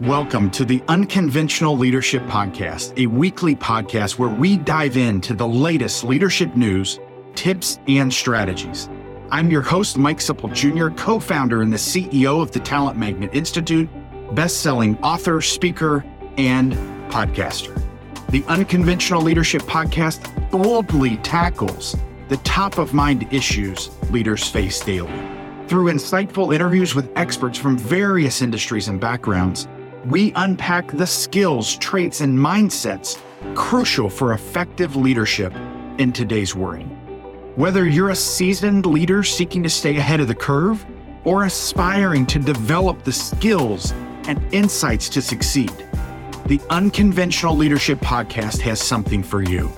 Welcome to the Unconventional Leadership Podcast, a weekly podcast where we dive into the latest leadership news, tips, and strategies. I'm your host, Mike Sipple Jr., co founder and the CEO of the Talent Magnet Institute, best selling author, speaker, and podcaster. The Unconventional Leadership Podcast boldly tackles the top of mind issues leaders face daily. Through insightful interviews with experts from various industries and backgrounds, we unpack the skills, traits, and mindsets crucial for effective leadership in today's world. Whether you're a seasoned leader seeking to stay ahead of the curve or aspiring to develop the skills and insights to succeed, the Unconventional Leadership Podcast has something for you.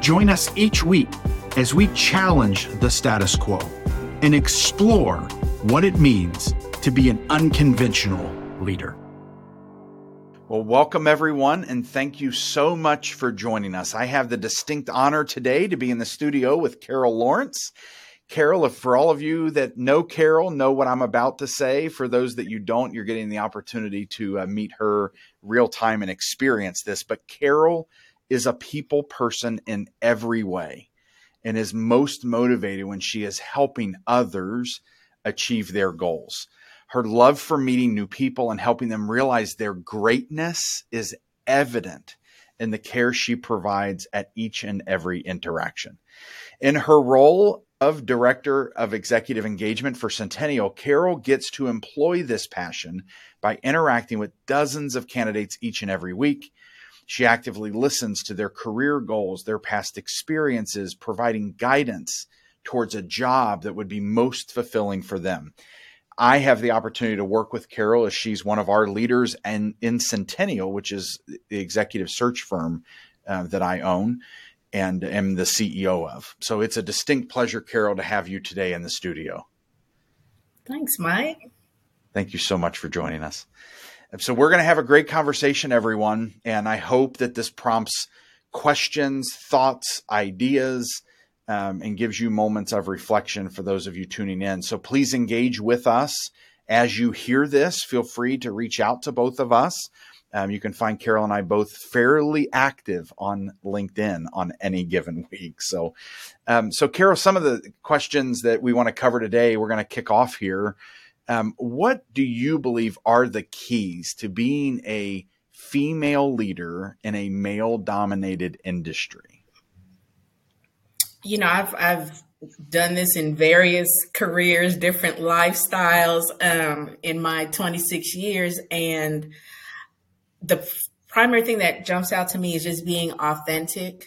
Join us each week as we challenge the status quo and explore what it means to be an unconventional leader. Well, welcome everyone, and thank you so much for joining us. I have the distinct honor today to be in the studio with Carol Lawrence. Carol, if for all of you that know Carol, know what I'm about to say. For those that you don't, you're getting the opportunity to uh, meet her real time and experience this. But Carol is a people person in every way and is most motivated when she is helping others achieve their goals her love for meeting new people and helping them realize their greatness is evident in the care she provides at each and every interaction. In her role of Director of Executive Engagement for Centennial, Carol gets to employ this passion by interacting with dozens of candidates each and every week. She actively listens to their career goals, their past experiences, providing guidance towards a job that would be most fulfilling for them. I have the opportunity to work with Carol as she's one of our leaders and in Centennial, which is the executive search firm uh, that I own and am the CEO of. So it's a distinct pleasure, Carol, to have you today in the studio. Thanks, Mike. Thank you so much for joining us. So we're going to have a great conversation, everyone, and I hope that this prompts questions, thoughts, ideas um, and gives you moments of reflection for those of you tuning in. So please engage with us as you hear this. Feel free to reach out to both of us. Um, you can find Carol and I both fairly active on LinkedIn on any given week. So, um, so Carol, some of the questions that we want to cover today, we're going to kick off here. Um, what do you believe are the keys to being a female leader in a male dominated industry? You know, I've I've done this in various careers, different lifestyles um, in my 26 years, and the primary thing that jumps out to me is just being authentic.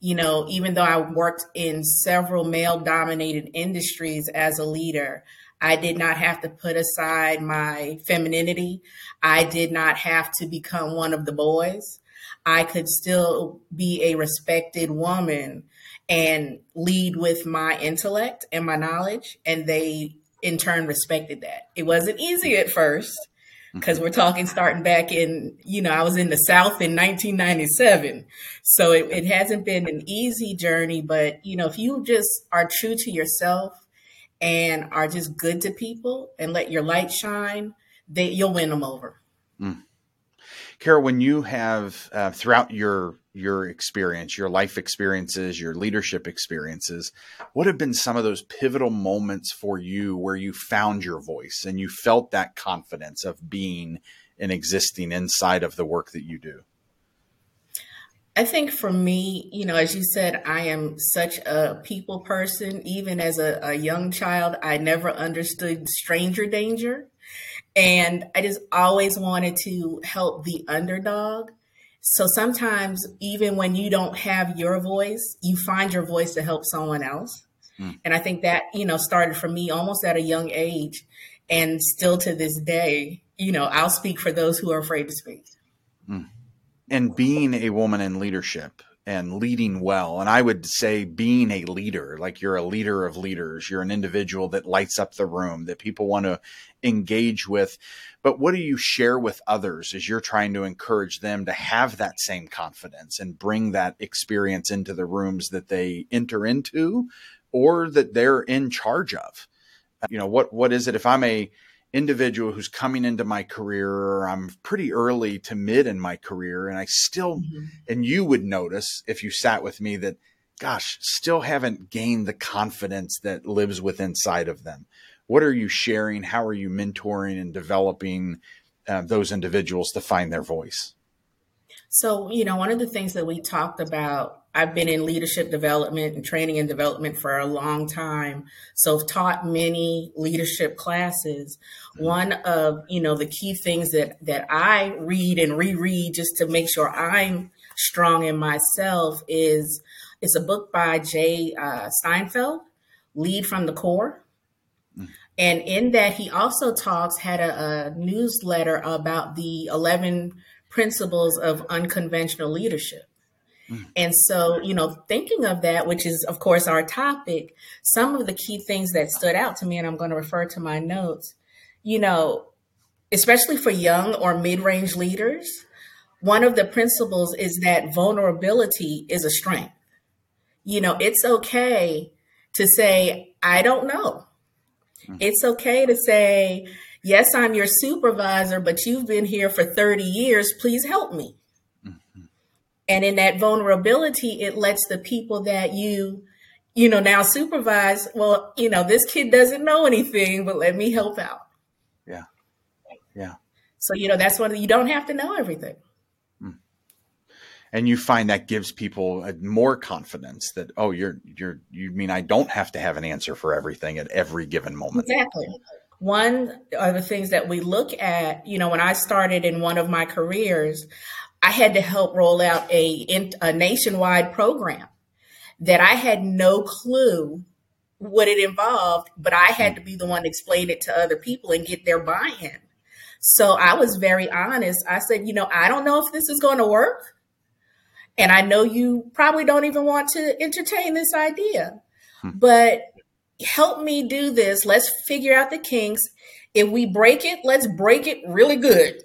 You know, even though I worked in several male dominated industries as a leader, I did not have to put aside my femininity. I did not have to become one of the boys. I could still be a respected woman and lead with my intellect and my knowledge. And they in turn respected that. It wasn't easy at first because mm-hmm. we're talking starting back in, you know, I was in the South in 1997. So it, it hasn't been an easy journey, but, you know, if you just are true to yourself and are just good to people and let your light shine, they, you'll win them over. Mm. Carol, when you have uh, throughout your your experience, your life experiences, your leadership experiences, what have been some of those pivotal moments for you where you found your voice and you felt that confidence of being and existing inside of the work that you do? I think for me, you know, as you said, I am such a people person. Even as a, a young child, I never understood stranger danger. And I just always wanted to help the underdog. So sometimes, even when you don't have your voice, you find your voice to help someone else. Mm. And I think that, you know, started for me almost at a young age. And still to this day, you know, I'll speak for those who are afraid to speak. Mm. And being a woman in leadership, and leading well. And I would say being a leader, like you're a leader of leaders, you're an individual that lights up the room, that people want to engage with. But what do you share with others as you're trying to encourage them to have that same confidence and bring that experience into the rooms that they enter into or that they're in charge of? You know, what what is it if I'm a individual who's coming into my career or I'm pretty early to mid in my career and I still mm-hmm. and you would notice if you sat with me that gosh, still haven't gained the confidence that lives within inside of them. What are you sharing? How are you mentoring and developing uh, those individuals to find their voice? So, you know, one of the things that we talked about, I've been in leadership development and training and development for a long time. So I've taught many leadership classes. Mm-hmm. One of, you know, the key things that that I read and reread just to make sure I'm strong in myself is it's a book by Jay uh, Steinfeld, Lead from the Core. And in that, he also talks, had a, a newsletter about the 11 principles of unconventional leadership. Mm. And so, you know, thinking of that, which is, of course, our topic, some of the key things that stood out to me, and I'm going to refer to my notes, you know, especially for young or mid range leaders, one of the principles is that vulnerability is a strength. You know, it's okay to say, I don't know. Mm. It's okay to say, yes, I'm your supervisor, but you've been here for 30 years. Please help me. Mm-hmm. And in that vulnerability, it lets the people that you, you know, now supervise, well, you know, this kid doesn't know anything, but let me help out. Yeah. Yeah. So, you know, that's what you don't have to know everything and you find that gives people more confidence that oh you're you're you mean I don't have to have an answer for everything at every given moment. Exactly. One of the things that we look at, you know, when I started in one of my careers, I had to help roll out a, a nationwide program that I had no clue what it involved, but I had to be the one to explain it to other people and get their buy-in. So I was very honest. I said, you know, I don't know if this is going to work, and I know you probably don't even want to entertain this idea, hmm. but help me do this. Let's figure out the kinks. If we break it, let's break it really good.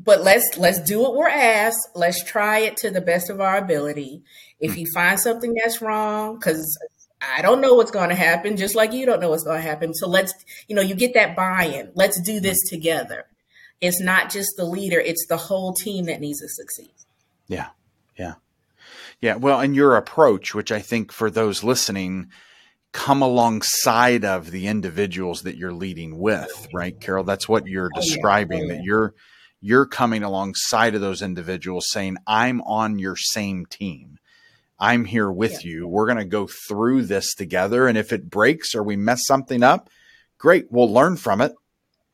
But let's let's do what we're asked. Let's try it to the best of our ability. If hmm. you find something that's wrong, because I don't know what's going to happen, just like you don't know what's going to happen. So let's, you know, you get that buy-in. Let's do this together. It's not just the leader; it's the whole team that needs to succeed. Yeah. Yeah. Yeah. Well, and your approach, which I think for those listening, come alongside of the individuals that you're leading with, right, Carol? That's what you're oh, describing, oh, that you're you're coming alongside of those individuals saying, I'm on your same team. I'm here with yeah. you. We're going to go through this together. And if it breaks or we mess something up, great. We'll learn from it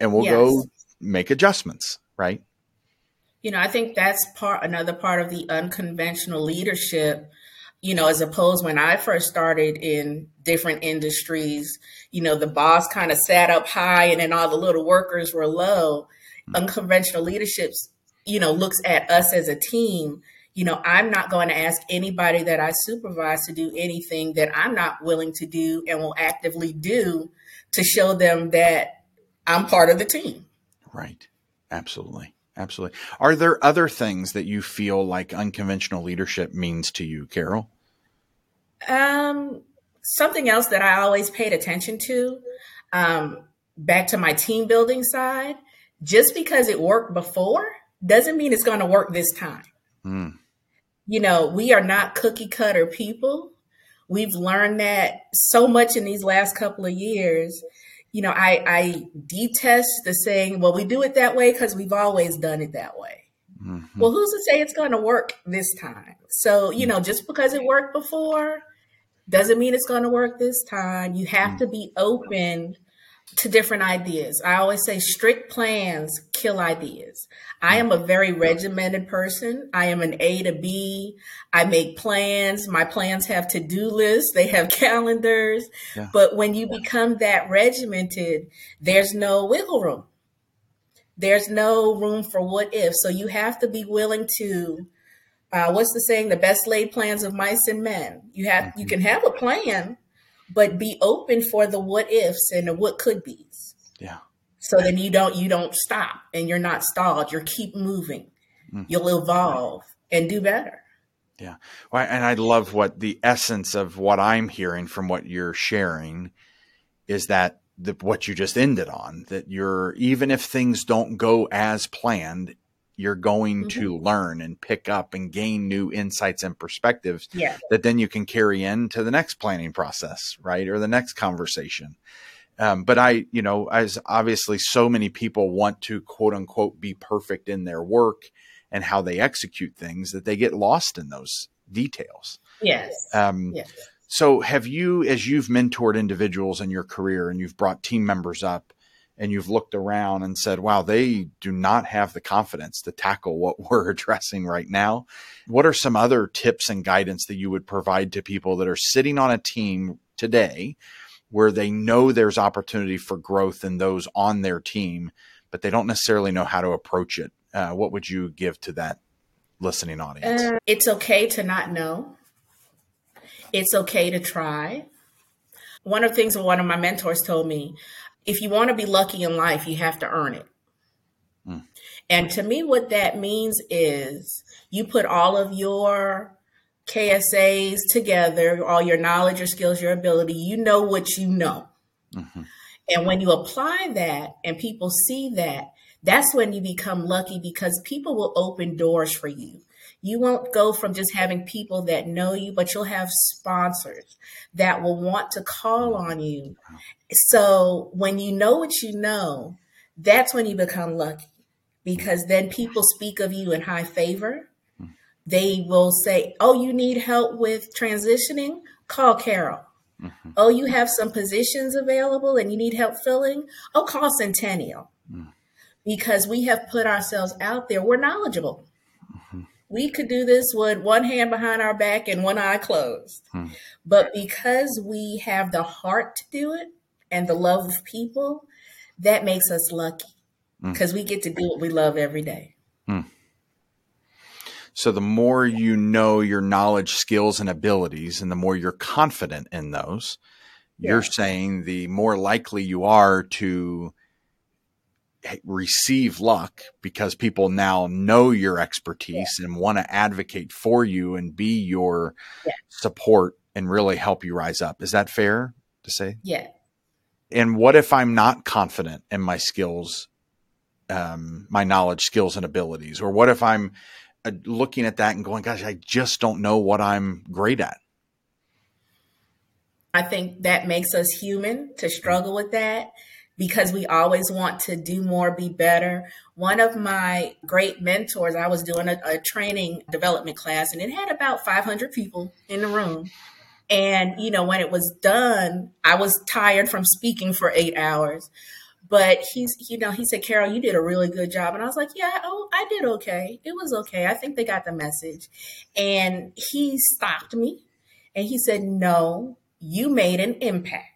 and we'll yes. go make adjustments, right? You know, I think that's part another part of the unconventional leadership. You know, as opposed when I first started in different industries, you know, the boss kind of sat up high and then all the little workers were low. Mm-hmm. Unconventional leaderships, you know, looks at us as a team. You know, I'm not going to ask anybody that I supervise to do anything that I'm not willing to do and will actively do to show them that I'm part of the team. Right. Absolutely. Absolutely. Are there other things that you feel like unconventional leadership means to you, Carol? Um, something else that I always paid attention to, um, back to my team building side, just because it worked before doesn't mean it's going to work this time. Mm. You know, we are not cookie cutter people. We've learned that so much in these last couple of years you know, I, I detest the saying, well, we do it that way because we've always done it that way. Mm-hmm. Well, who's to say it's going to work this time? So, you know, just because it worked before doesn't mean it's going to work this time. You have mm-hmm. to be open to different ideas. I always say strict plans kill ideas. I am a very regimented person. I am an A to B. I make plans. My plans have to do lists, they have calendars. Yeah. But when you become that regimented, there's no wiggle room. There's no room for what if. So you have to be willing to. Uh, what's the saying? The best laid plans of mice and men. You have mm-hmm. you can have a plan, but be open for the what ifs and the what could be's. Yeah. So then you don't you don't stop and you're not stalled. You keep moving. Mm-hmm. You'll evolve and do better. Yeah. Well, and I love what the essence of what I'm hearing from what you're sharing is that the, what you just ended on that you're even if things don't go as planned you're going mm-hmm. to learn and pick up and gain new insights and perspectives yeah. that then you can carry into the next planning process right or the next conversation um, but i you know as obviously so many people want to quote unquote be perfect in their work and how they execute things that they get lost in those details. Yes. Um, yes. so, have you, as you've mentored individuals in your career and you've brought team members up and you've looked around and said, wow, they do not have the confidence to tackle what we're addressing right now? What are some other tips and guidance that you would provide to people that are sitting on a team today where they know there's opportunity for growth in those on their team, but they don't necessarily know how to approach it? Uh, what would you give to that listening audience? Uh, it's okay to not know. It's okay to try. One of the things one of my mentors told me if you want to be lucky in life, you have to earn it. Mm. And to me, what that means is you put all of your KSAs together, all your knowledge, your skills, your ability, you know what you know. Mm-hmm. And when you apply that and people see that, that's when you become lucky because people will open doors for you you won't go from just having people that know you, but you'll have sponsors that will want to call on you. So when you know what you know, that's when you become lucky because then people speak of you in high favor. They will say, Oh, you need help with transitioning? Call Carol. Mm-hmm. Oh, you have some positions available and you need help filling? Oh, call Centennial. Mm. Because we have put ourselves out there. We're knowledgeable we could do this with one hand behind our back and one eye closed. Hmm. But because we have the heart to do it and the love of people, that makes us lucky because hmm. we get to do what we love every day. Hmm. So the more you know your knowledge, skills, and abilities, and the more you're confident in those, yeah. you're saying the more likely you are to receive luck because people now know your expertise yeah. and want to advocate for you and be your yeah. support and really help you rise up. Is that fair to say? Yeah. And what if I'm not confident in my skills, um, my knowledge, skills, and abilities? Or what if I'm Uh, looking at that and going, gosh, I just don't know what I'm great at? I think that makes us human to struggle with that because we always want to do more, be better. One of my great mentors, I was doing a, a, training development class and it had about 500 people in the room. And, you know, when it was done, I was tired from speaking for eight hours. But he's, you know, he said, Carol, you did a really good job. And I was like, yeah, oh, I did okay. It was okay. I think they got the message. And he stopped me and he said, no, you made an impact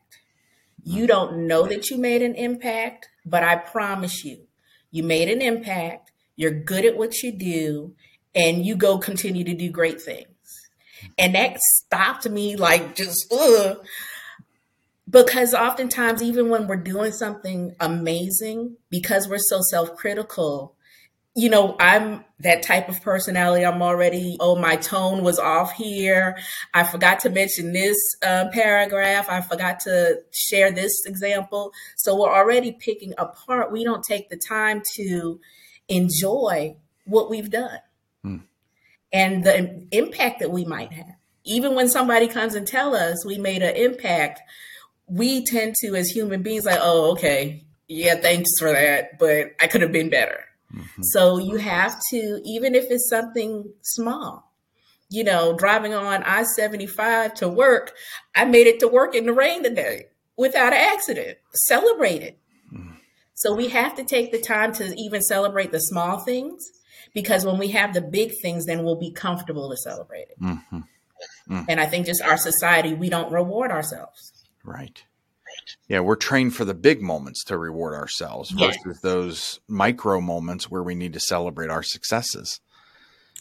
you don't know that you made an impact, but I promise you, you made an impact. You're good at what you do, and you go continue to do great things. And that stopped me like just, ugh. Because oftentimes, even when we're doing something amazing, because we're so self critical, you know, I'm that type of personality. I'm already, oh, my tone was off here. I forgot to mention this uh, paragraph. I forgot to share this example. So we're already picking apart. We don't take the time to enjoy what we've done hmm. and the impact that we might have. Even when somebody comes and tell us we made an impact, we tend to, as human beings, like, oh, okay, yeah, thanks for that, but I could have been better Mm-hmm. So you have to, even if it's something small, you know, driving on I 75 to work, I made it to work in the rain today without an accident. Celebrate it. Mm-hmm. So we have to take the time to even celebrate the small things because when we have the big things, then we'll be comfortable to celebrate it. Mm-hmm. Mm-hmm. And I think just our society, we don't reward ourselves. Right. Yeah, we're trained for the big moments to reward ourselves versus those micro moments where we need to celebrate our successes.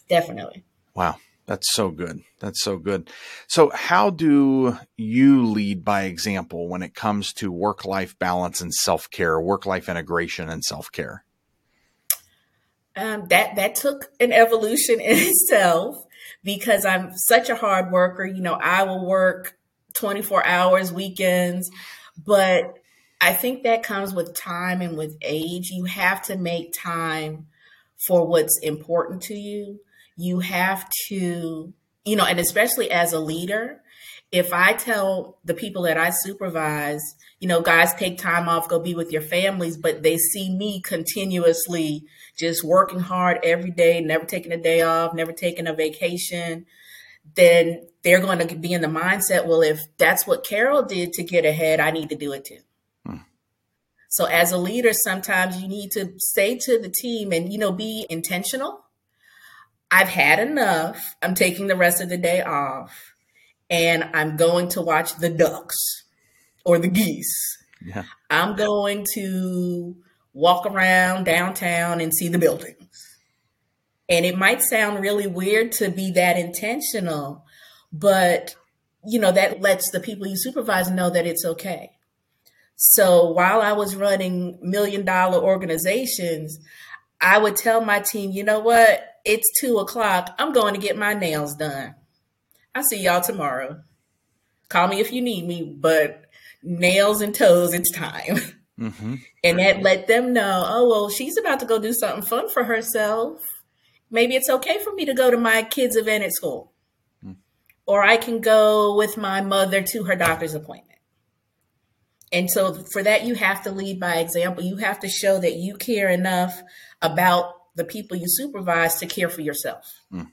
Definitely. Wow. That's so good. That's so good. So, how do you lead by example when it comes to work life balance and self care, work life integration and self care? Um, that that took an evolution in itself because I'm such a hard worker. You know, I will work 24 hours, weekends, but I think that comes with time and with age. You have to make time for what's important to you. You have to, you know, and especially as a leader, if I tell the people that I supervise, you know, guys take time off, go be with your families, but they see me continuously just working hard every day, never taking a day off, never taking a vacation, then they're going to be in the mindset, well, if that's what Carol did to get ahead, I need to do it too. Hmm. So as a leader, sometimes you need to say to the team and, you know, be intentional. I've had enough. I'm taking the rest of the day off and I'm going to watch the ducks or the geese. Yeah. I'm going to walk around downtown and see the buildings. And it might sound really weird to be that intentional, but you know, that lets the people you supervise know that it's okay. So while I was running million dollar organizations, I would tell my team, you know what? It's two o'clock. I'm going to get my nails done. I'll see y'all tomorrow. Call me if you need me, but nails and toes, it's time. Mm-hmm. And that let them know, oh, well, she's about to go do something fun for herself. Maybe it's okay for me to go to my kids' event at school. Or I can go with my mother to her doctor's appointment. And so for that, you have to lead by example. You have to show that you care enough about the people you supervise to care for yourself. Mm.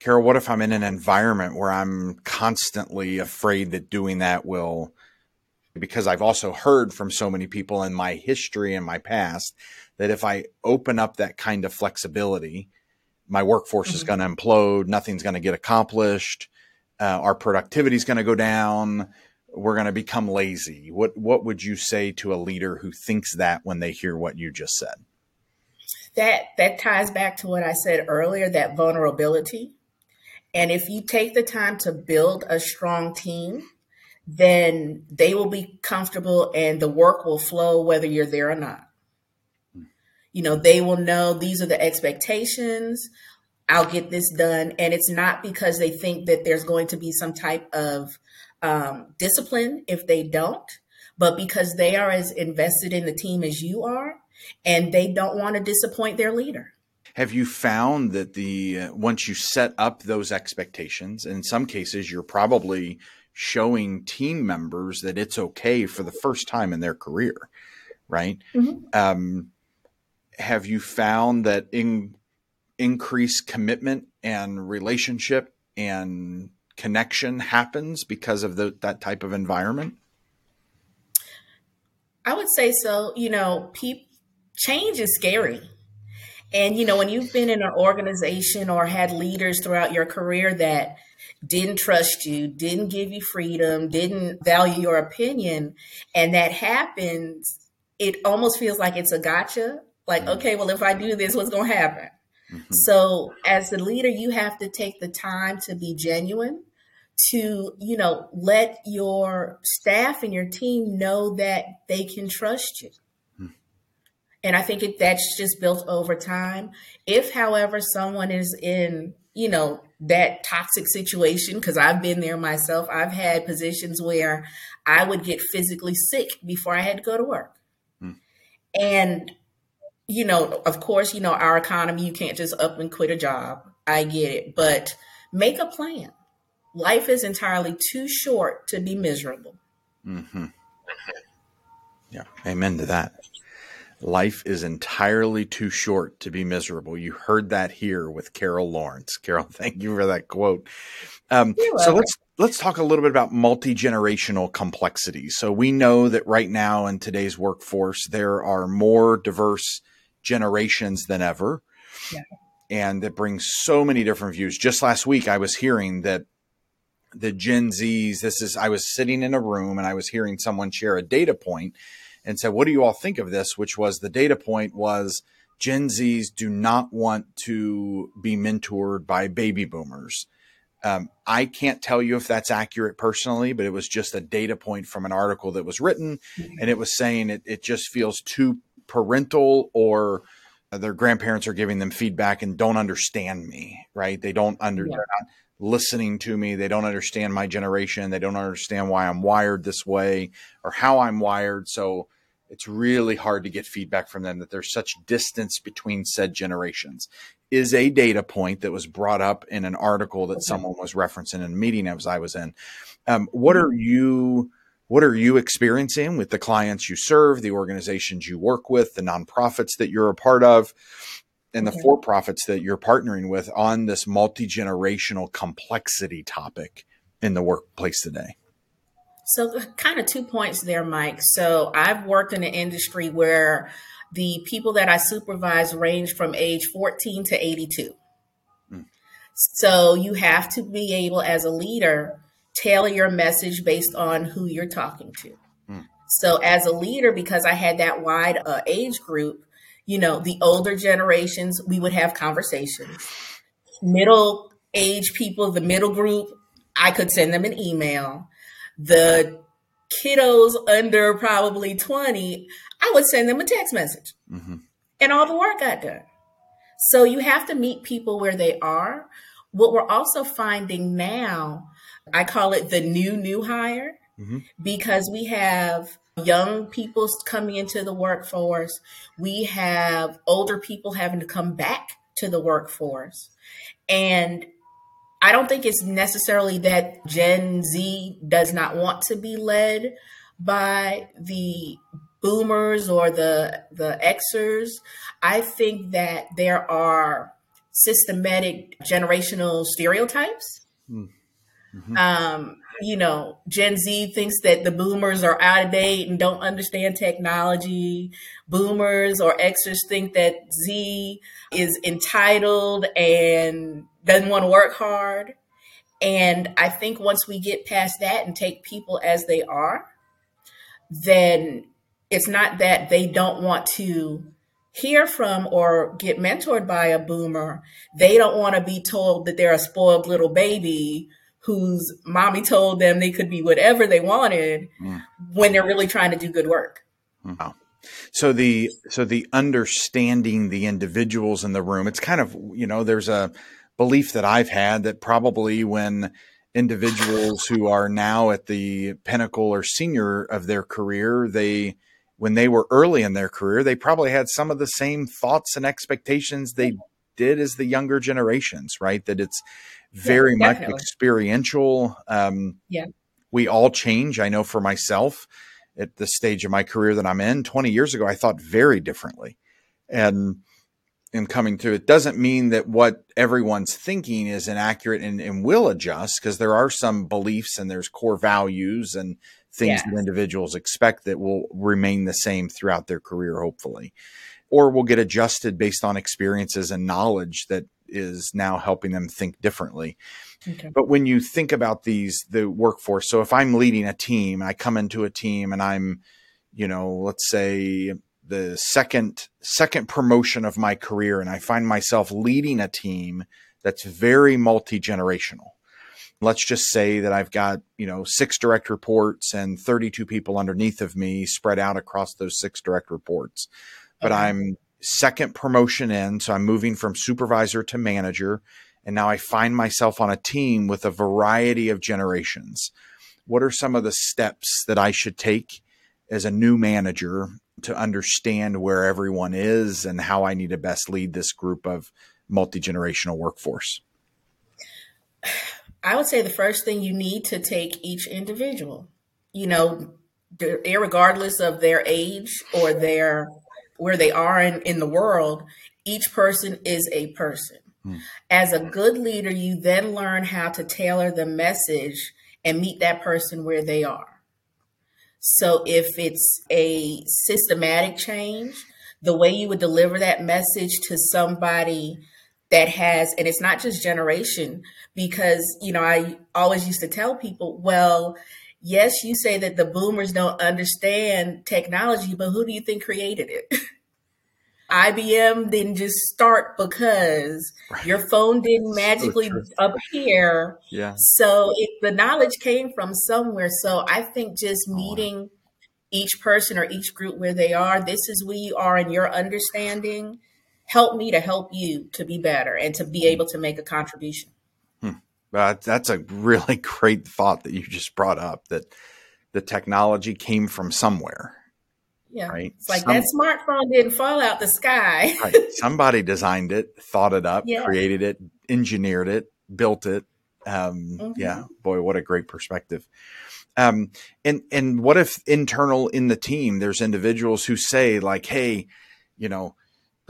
Carol, what if I'm in an environment where I'm constantly afraid that doing that will, because I've also heard from so many people in my history and my past that if I open up that kind of flexibility, my workforce mm-hmm. is going to implode, nothing's going to get accomplished, uh, our productivity is going to go down, we're going to become lazy. What what would you say to a leader who thinks that when they hear what you just said? That that ties back to what I said earlier, that vulnerability and if you take the time to build a strong team, then they will be comfortable and the work will flow whether you're there or not. You know, they will know these are the expectations. I'll get this done. And it's not because they think that there's going to be some type of um, discipline if they don't, but because they are as invested in the team as you are and they don't want to disappoint their leader. Have you found that the uh, once you set up those expectations, in some cases you're probably showing team members that it's okay for the first time in their career, right? Mm-hmm. Um, have you found that in increased commitment and relationship and connection happens because of the, that type of environment? I would say so. You know, pe- change is scary and, you know, when you've been in an organization or had leaders throughout your career that didn't trust you, didn't give you freedom, didn't value your opinion, and that happens, it almost feels like it's a gotcha. Like, mm-hmm. okay, well, if I do this, what's going to happen? Mm-hmm. So, as the leader, you have to take the time to be genuine, to, you know, let your staff and your team know that they can trust you. And I think it, that's just built over time. If, however, someone is in, you know, that toxic situation, because I've been there myself, I've had positions where I would get physically sick before I had to go to work. Hmm. And, you know, of course, you know, our economy, you can't just up and quit a job. I get it. But make a plan. Life is entirely too short to be miserable. Mm-hmm. Yeah. Amen to that. Life is entirely too short to be miserable. You heard that here with Carol Lawrence. Carol, thank you for that quote. Um, so let's let's talk a little bit about multi generational complexity. So we know that right now in today's workforce there are more diverse generations than ever, yeah. and that brings so many different views. Just last week, I was hearing that the Gen Zs. This is I was sitting in a room and I was hearing someone share a data point and said, What do you all think of this? Which was the data point was Gen Zs do not want to be mentored by baby boomers. Um, I can't tell you if that's accurate personally, but it was just a data point from an article that was written, and it was saying it, it just feels too parental or their grandparents are giving them feedback and don't understand me, right? They don't under, yeah. they're not listening to me. They don't understand my generation. They don't understand why I'm wired this way or how I'm wired. So it's really hard to get feedback from them that there's such distance between said generations is a data point that was brought up in an article that okay. someone was referencing in a meeting as I was in. Um, what are you what are you experiencing with the clients you serve, the organizations you work with, the nonprofits that you're a part of, and the okay. for profits that you're partnering with on this multi generational complexity topic in the workplace today? So, kind of two points there, Mike. So, I've worked in an industry where the people that I supervise range from age 14 to 82. Mm. So, you have to be able, as a leader, tailor your message based on who you're talking to. Mm. So, as a leader, because I had that wide uh, age group, you know, the older generations, we would have conversations. Middle age people, the middle group, I could send them an email the kiddos under probably 20, I would send them a text message. Mm-hmm. And all the work got done. So you have to meet people where they are. What we're also finding now, I call it the new, new hire, mm-hmm. because we have young people coming into the workforce. We have older people having to come back to the workforce. And I don't think it's necessarily that Gen Z does not want to be led by the boomers or the the Xers. I think that there are systematic generational stereotypes. Hmm. Mm-hmm. Um, you know, Gen Z thinks that the boomers are out of date and don't understand technology. Boomers or Xers think that Z is entitled and doesn't want to work hard. And I think once we get past that and take people as they are, then it's not that they don't want to hear from or get mentored by a boomer. They don't want to be told that they're a spoiled little baby whose mommy told them they could be whatever they wanted mm. when they're really trying to do good work. Wow. So the so the understanding the individuals in the room, it's kind of you know there's a belief that I've had that probably when individuals who are now at the pinnacle or senior of their career, they when they were early in their career, they probably had some of the same thoughts and expectations they did as the younger generations, right? That it's very yeah, much experiential. Um, yeah. We all change. I know for myself at the stage of my career that I'm in 20 years ago, I thought very differently. And in coming through, it doesn't mean that what everyone's thinking is inaccurate and, and will adjust because there are some beliefs and there's core values and things that individuals expect that will remain the same throughout their career, hopefully, or will get adjusted based on experiences and knowledge that is now helping them think differently. Okay. But when you think about these, the workforce, so if I'm leading a team, I come into a team and I'm, you know, let's say the second second promotion of my career, and I find myself leading a team that's very multi generational. Let's just say that I've got you know six direct reports and 32 people underneath of me spread out across those six direct reports. But okay. I'm second promotion in. So I'm moving from supervisor to manager. And now I find myself on a team with a variety of generations. What are some of the steps that I should take as a new manager to understand where everyone is and how I need to best lead this group of multi generational workforce? I would say the first thing you need to take each individual, you know, regardless of their age or their where they are in, in the world, each person is a person. Hmm. As a good leader, you then learn how to tailor the message and meet that person where they are. So if it's a systematic change, the way you would deliver that message to somebody that has, and it's not just generation, because, you know, I always used to tell people, well, yes, you say that the boomers don't understand technology, but who do you think created it? IBM didn't just start because right. your phone didn't magically so appear. Yeah. So it, the knowledge came from somewhere. So I think just meeting oh. each person or each group where they are, this is where you are in your understanding. Help me to help you to be better and to be hmm. able to make a contribution. But that's a really great thought that you just brought up that the technology came from somewhere. Yeah. Right. It's like Some, that smartphone didn't fall out the sky. right. Somebody designed it, thought it up, yeah. created it, engineered it, built it. Um, mm-hmm. Yeah. Boy, what a great perspective. Um, and and what if internal in the team, there's individuals who say like, "Hey, you know,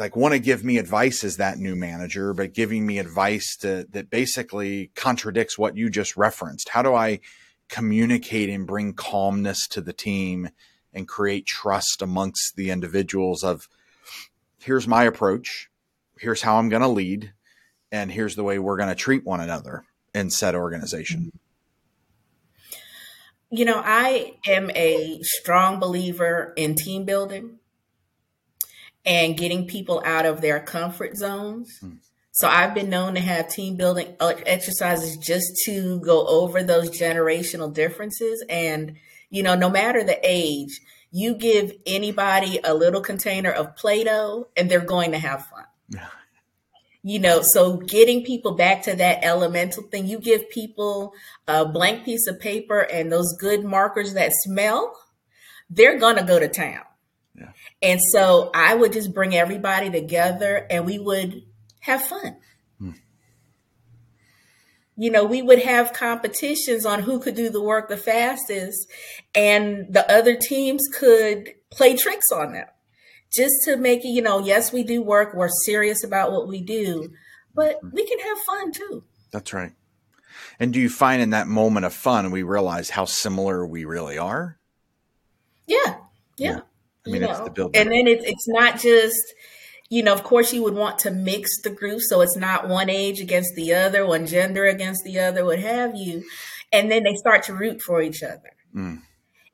like want to give me advice as that new manager, but giving me advice to, that basically contradicts what you just referenced. How do I communicate and bring calmness to the team and create trust amongst the individuals of here's my approach, here's how I'm going to lead, and here's the way we're going to treat one another in said organization. You know, I am a strong believer in team building and getting people out of their comfort zones. Hmm. So I've been known to have team building exercises just to go over those generational differences. And, you know, no matter the age, you give anybody a little container of Play Doh and they're going to have fun. Yeah. You know, so getting people back to that elemental thing, you give people a blank piece of paper and those good markers that smell, they're going to go to town. And so I would just bring everybody together and we would have fun. Hmm. You know, we would have competitions on who could do the work the fastest, and the other teams could play tricks on them just to make it, you know, yes, we do work, we're serious about what we do, but hmm. we can have fun too. That's right. And do you find in that moment of fun, we realize how similar we really are? Yeah. Yeah. yeah. I mean, you know, the And then it's it's not just, you know, of course you would want to mix the group so it's not one age against the other, one gender against the other, what have you. And then they start to root for each other. Mm,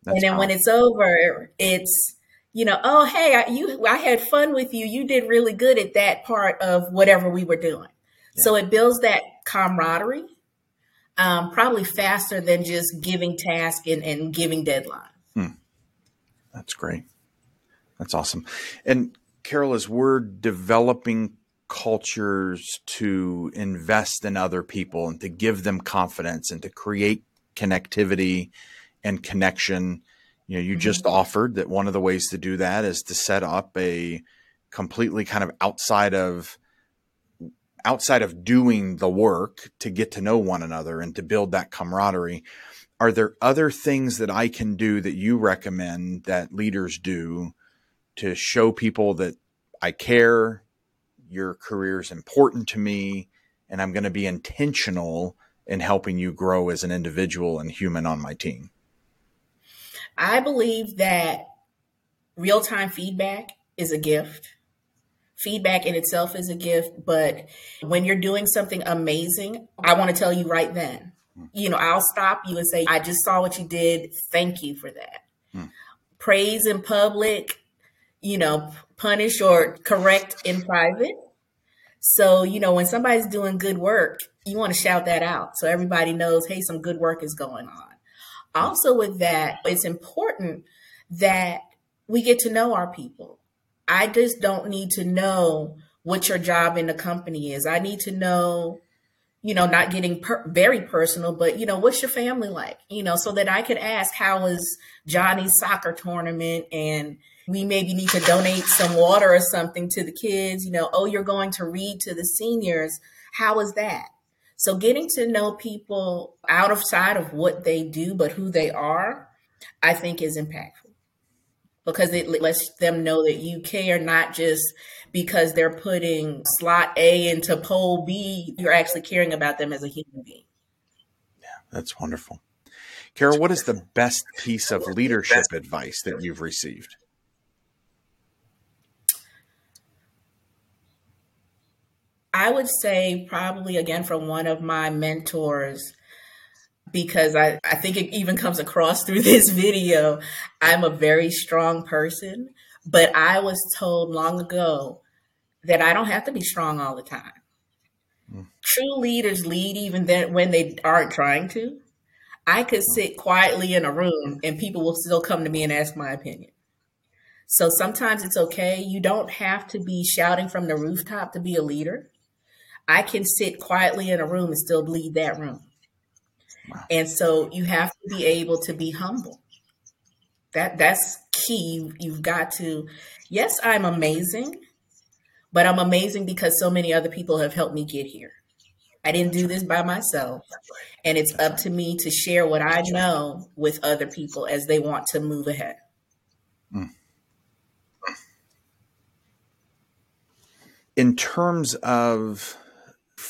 and then when it's over, it's you know, oh hey, I, you I had fun with you. You did really good at that part of whatever we were doing. Yeah. So it builds that camaraderie, um, probably faster than just giving task and, and giving deadlines. Hmm. That's great. That's awesome. And Carol, as we're developing cultures to invest in other people and to give them confidence and to create connectivity and connection, you know, you mm-hmm. just offered that one of the ways to do that is to set up a completely kind of outside of outside of doing the work to get to know one another and to build that camaraderie are there other things that I can do that you recommend that leaders do to show people that I care, your career is important to me, and I'm going to be intentional in helping you grow as an individual and human on my team? I believe that real time feedback is a gift. Feedback in itself is a gift, but when you're doing something amazing, I want to tell you right then. You know, I'll stop you and say, I just saw what you did. Thank you for that. Hmm. Praise in public you know, punish or correct in private. So, you know, when somebody's doing good work, you want to shout that out so everybody knows, hey, some good work is going on. Also, with that, it's important that we get to know our people. I just don't need to know what your job in the company is. I need to know, you know, not getting per- very personal, but, you know, what's your family like? You know, so that I could ask, how was Johnny's soccer tournament? And, we maybe need to donate some water or something to the kids. You know, oh, you're going to read to the seniors. How is that? So getting to know people out of sight of what they do, but who they are, I think is impactful because it lets them know that you care not just because they're putting slot A into pole B, you're actually caring about them as a human being. Yeah, that's wonderful. Carol, what is the best piece of leadership advice that you've received? I would say probably again from one of my mentors because I, I think it even comes across through this video. I'm a very strong person, but I was told long ago that I don't have to be strong all the time. Mm. True leaders lead even then when they aren't trying to. I could sit quietly in a room and people will still come to me and ask my opinion. So sometimes it's okay. You don't have to be shouting from the rooftop to be a leader. I can sit quietly in a room and still bleed that room. Wow. And so you have to be able to be humble. That that's key. You've got to, yes, I'm amazing, but I'm amazing because so many other people have helped me get here. I didn't do this by myself. And it's up to me to share what I know with other people as they want to move ahead. Mm. In terms of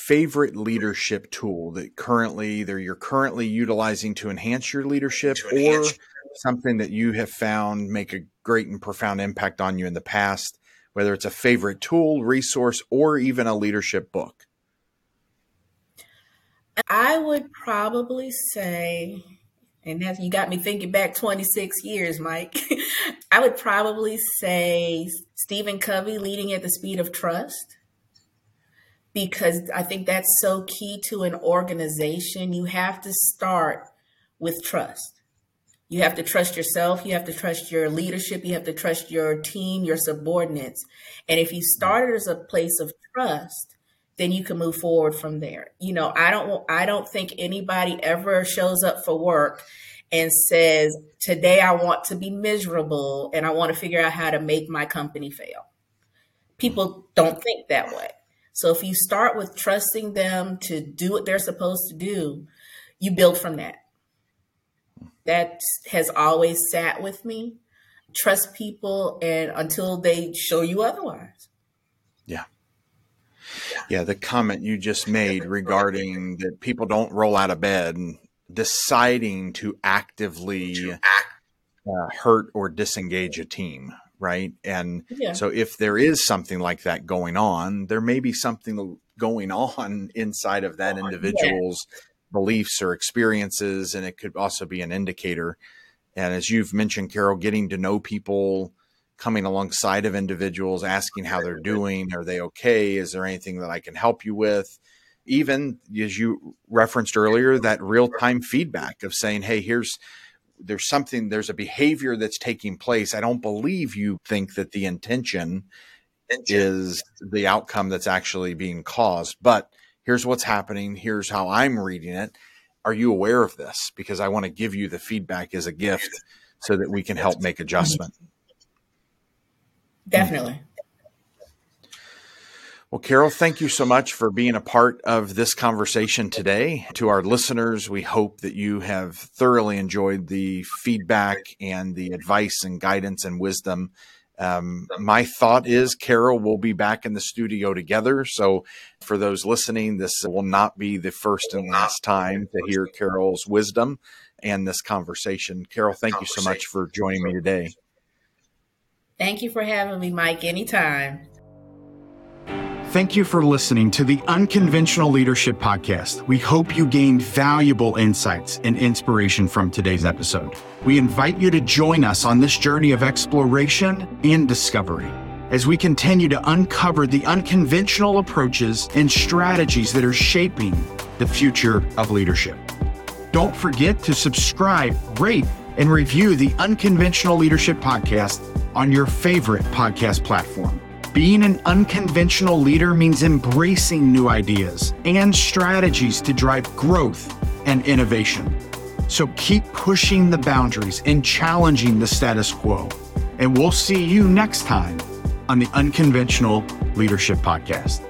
favorite leadership tool that currently either you're currently utilizing to enhance your leadership or enhance. something that you have found make a great and profound impact on you in the past, whether it's a favorite tool, resource, or even a leadership book? I would probably say, and that's you got me thinking back 26 years, Mike. I would probably say Stephen Covey leading at the speed of trust because I think that's so key to an organization. You have to start with trust. You have to trust yourself. You have to trust your leadership. You have to trust your team, your subordinates. And if you start as a place of trust, then you can move forward from there. You know, I don't I don't think anybody ever shows up for work and says, "Today I want to be miserable and I want to figure out how to make my company fail." People don't think that way. So if you start with trusting them to do what they're supposed to do, you build from that. That has always sat with me. Trust people and until they show you otherwise. Yeah. Yeah, the comment you just made regarding that people don't roll out of bed and deciding to actively uh, hurt or disengage a team, right? And yeah. so if there is something like that going on, there may be something going on inside of that individual's yeah. beliefs or experiences, and it could also be an indicator. And as you've mentioned, Carol, getting to know people coming alongside of individuals, asking how they're doing. Are they okay? Is there anything that I can help you with? Even as you referenced earlier, that real time feedback of saying, hey, here's there's something, there's a behavior that's taking place. I don't believe you think that the intention is the outcome that's actually being caused, but here's what's happening. Here's how I'm reading it. Are you aware of this? Because I want to give you the feedback as a gift so that we can help make adjustment. Definitely. Well, Carol, thank you so much for being a part of this conversation today. To our listeners, we hope that you have thoroughly enjoyed the feedback and the advice and guidance and wisdom. Um, my thought is Carol will be back in the studio together. So, for those listening, this will not be the first and last time to hear Carol's wisdom and this conversation. Carol, thank you so much for joining me today. Thank you for having me, Mike, anytime. Thank you for listening to the Unconventional Leadership Podcast. We hope you gained valuable insights and inspiration from today's episode. We invite you to join us on this journey of exploration and discovery as we continue to uncover the unconventional approaches and strategies that are shaping the future of leadership. Don't forget to subscribe, rate, and review the Unconventional Leadership Podcast on your favorite podcast platform. Being an unconventional leader means embracing new ideas and strategies to drive growth and innovation. So keep pushing the boundaries and challenging the status quo. And we'll see you next time on the Unconventional Leadership Podcast.